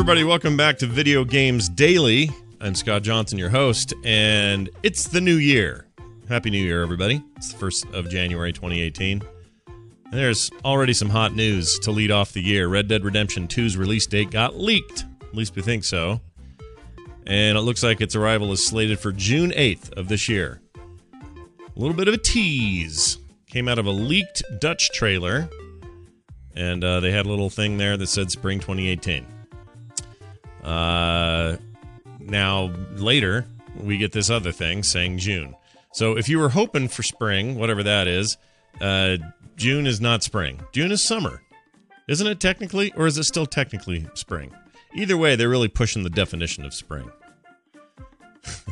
everybody. Welcome back to Video Games Daily. I'm Scott Johnson, your host, and it's the new year. Happy New Year, everybody. It's the 1st of January 2018. And there's already some hot news to lead off the year. Red Dead Redemption 2's release date got leaked. At least we think so. And it looks like its arrival is slated for June 8th of this year. A little bit of a tease. Came out of a leaked Dutch trailer. And uh, they had a little thing there that said spring 2018. Uh, now, later, we get this other thing saying June. So if you were hoping for spring, whatever that is, uh, June is not spring. June is summer. Isn't it technically? Or is it still technically spring? Either way, they're really pushing the definition of spring.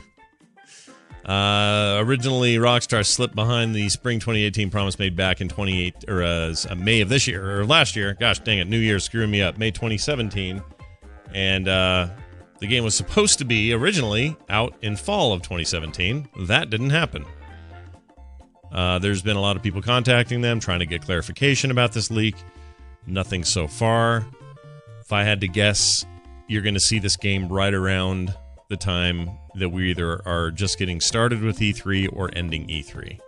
uh, originally, Rockstar slipped behind the spring 2018 promise made back in 28 or uh, May of this year or last year. Gosh dang it, New Year screwing me up. May 2017, and uh, the game was supposed to be originally out in fall of 2017. That didn't happen. Uh, there's been a lot of people contacting them trying to get clarification about this leak. Nothing so far. If I had to guess, you're going to see this game right around the time that we either are just getting started with E3 or ending E3.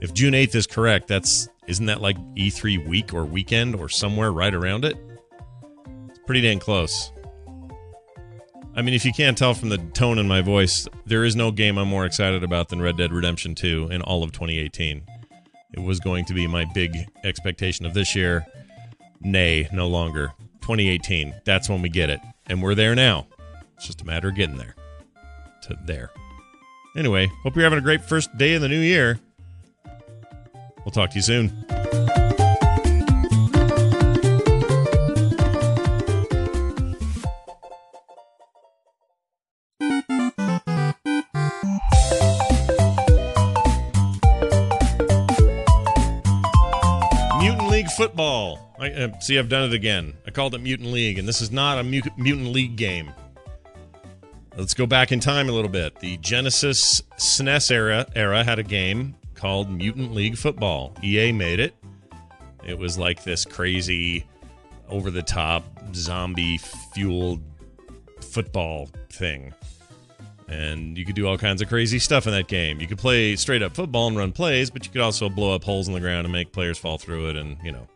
If June 8th is correct, that's isn't that like E3 week or weekend or somewhere right around it? It's pretty dang close. I mean, if you can't tell from the tone in my voice, there is no game I'm more excited about than Red Dead Redemption 2 in all of 2018. It was going to be my big expectation of this year. Nay, no longer. 2018. That's when we get it. And we're there now. It's just a matter of getting there. To there. Anyway, hope you're having a great first day of the new year. We'll talk to you soon. League Football. I, uh, see, I've done it again. I called it Mutant League, and this is not a mu- Mutant League game. Let's go back in time a little bit. The Genesis SNES era era had a game called Mutant League Football. EA made it. It was like this crazy, over the top, zombie fueled football thing. And you could do all kinds of crazy stuff in that game. You could play straight up football and run plays, but you could also blow up holes in the ground and make players fall through it. And you know,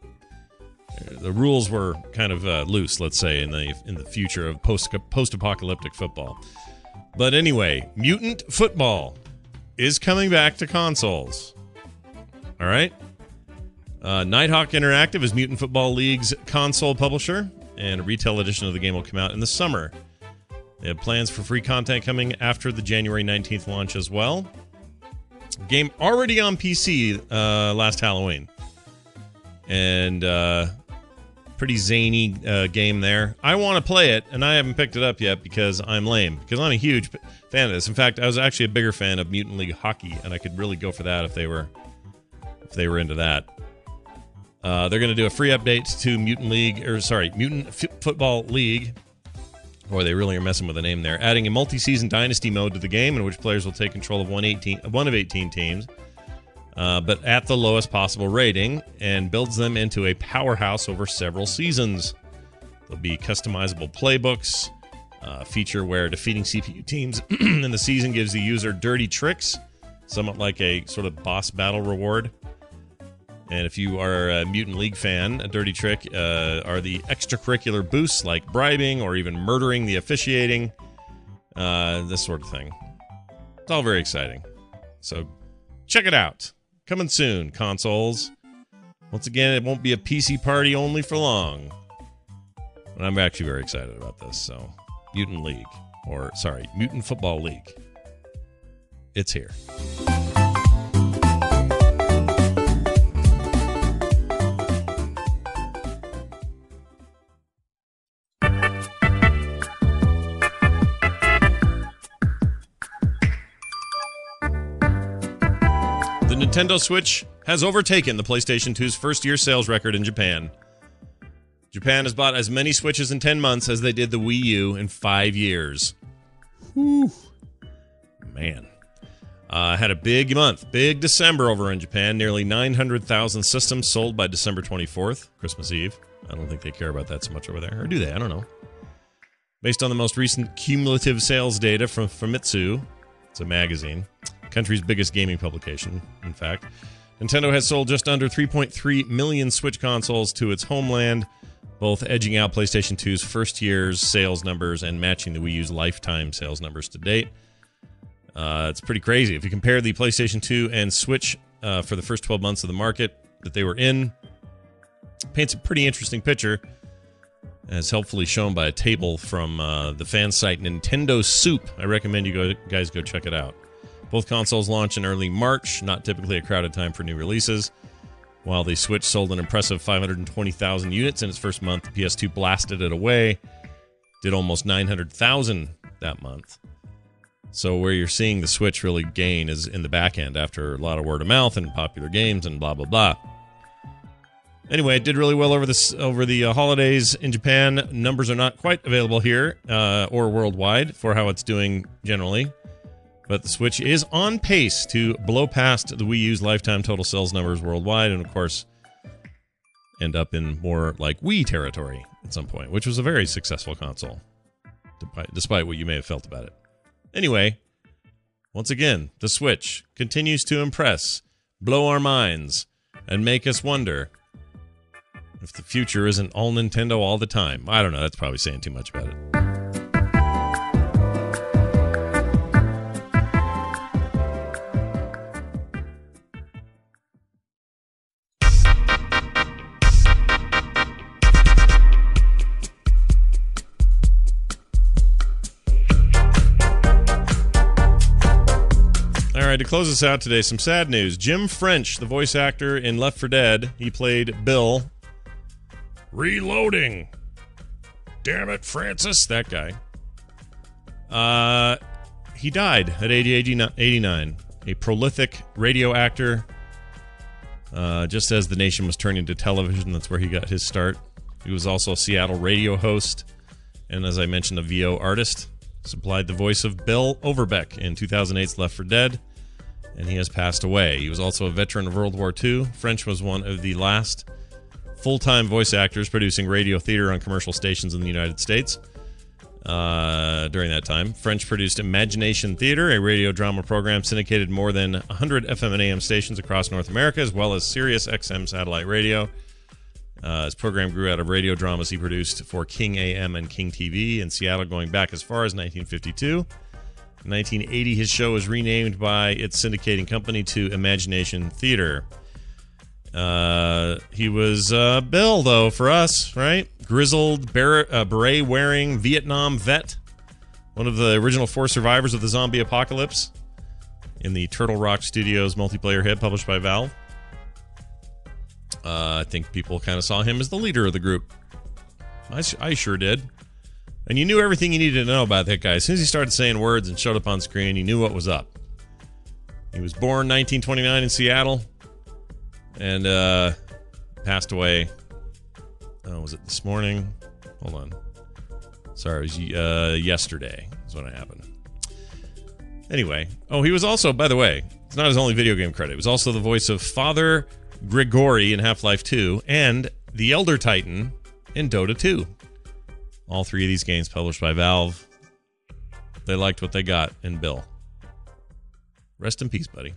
the rules were kind of uh, loose, let's say, in the in the future of post post apocalyptic football. But anyway, Mutant Football is coming back to consoles. All right. Uh, Nighthawk Interactive is Mutant Football League's console publisher, and a retail edition of the game will come out in the summer. They have plans for free content coming after the January 19th launch as well. Game already on PC uh, last Halloween. And uh, pretty zany uh, game there. I want to play it, and I haven't picked it up yet because I'm lame. Because I'm a huge fan of this. In fact, I was actually a bigger fan of Mutant League Hockey, and I could really go for that if they were if they were into that. Uh, they're going to do a free update to Mutant League, or sorry, Mutant F- Football League Boy, they really are messing with the name there. Adding a multi-season dynasty mode to the game, in which players will take control of one, 18, one of 18 teams, uh, but at the lowest possible rating, and builds them into a powerhouse over several seasons. There'll be customizable playbooks, uh, feature where defeating CPU teams in the season gives the user dirty tricks, somewhat like a sort of boss battle reward. And if you are a Mutant League fan, a dirty trick uh, are the extracurricular boosts like bribing or even murdering the officiating, uh, this sort of thing. It's all very exciting. So check it out. Coming soon, consoles. Once again, it won't be a PC party only for long. But I'm actually very excited about this. So, Mutant League, or sorry, Mutant Football League. It's here. Nintendo Switch has overtaken the PlayStation 2's first year sales record in Japan. Japan has bought as many Switches in 10 months as they did the Wii U in five years. Whew. Man. Uh, had a big month, big December over in Japan. Nearly 900,000 systems sold by December 24th, Christmas Eve. I don't think they care about that so much over there. Or do they? I don't know. Based on the most recent cumulative sales data from Famitsu, it's a magazine, country's biggest gaming publication, in fact, Nintendo has sold just under 3.3 million Switch consoles to its homeland, both edging out PlayStation 2's first year's sales numbers and matching the Wii U's lifetime sales numbers to date. Uh, it's pretty crazy. If you compare the PlayStation 2 and Switch uh, for the first 12 months of the market that they were in, paints a pretty interesting picture, as helpfully shown by a table from uh, the fan site Nintendo Soup. I recommend you go, guys go check it out. Both consoles launch in early March, not typically a crowded time for new releases. While the Switch sold an impressive 520,000 units in its first month, the PS2 blasted it away, did almost 900,000 that month. So where you're seeing the Switch really gain is in the back end after a lot of word of mouth and popular games and blah blah blah. Anyway, it did really well over this over the uh, holidays in Japan. Numbers are not quite available here uh, or worldwide for how it's doing generally, but the Switch is on pace to blow past the Wii U's lifetime total sales numbers worldwide, and of course, end up in more like Wii territory at some point, which was a very successful console, despite what you may have felt about it. Anyway, once again, the Switch continues to impress, blow our minds, and make us wonder if the future isn't all Nintendo all the time. I don't know, that's probably saying too much about it. Right, to close us out today, some sad news. Jim French, the voice actor in Left 4 Dead, he played Bill. Reloading. Damn it, Francis. That guy. Uh, he died at age 89. A prolific radio actor. Uh, just as the nation was turning to television, that's where he got his start. He was also a Seattle radio host, and as I mentioned, a VO artist. Supplied the voice of Bill Overbeck in 2008's Left 4 Dead and he has passed away. He was also a veteran of World War II. French was one of the last full time voice actors producing radio theater on commercial stations in the United States. Uh, during that time, French produced Imagination Theater, a radio drama program syndicated more than 100 FM and AM stations across North America, as well as Sirius XM satellite radio. Uh, his program grew out of radio dramas he produced for King AM and King TV in Seattle, going back as far as 1952. In 1980, his show was renamed by its syndicating company to Imagination Theater. Uh, he was uh, Bill, though, for us, right? Grizzled, uh, beret wearing Vietnam vet, one of the original four survivors of the zombie apocalypse in the Turtle Rock Studios multiplayer hit published by Valve. Uh, I think people kind of saw him as the leader of the group. I, I sure did. And you knew everything you needed to know about that guy. As soon as he started saying words and showed up on screen, you knew what was up. He was born 1929 in Seattle and uh, passed away. Oh, was it this morning? Hold on. Sorry, it was uh, yesterday is when it happened. Anyway, oh, he was also, by the way, it's not his only video game credit. He was also the voice of Father Grigori in Half Life 2 and the Elder Titan in Dota 2. All three of these games published by Valve. They liked what they got in Bill. Rest in peace, buddy.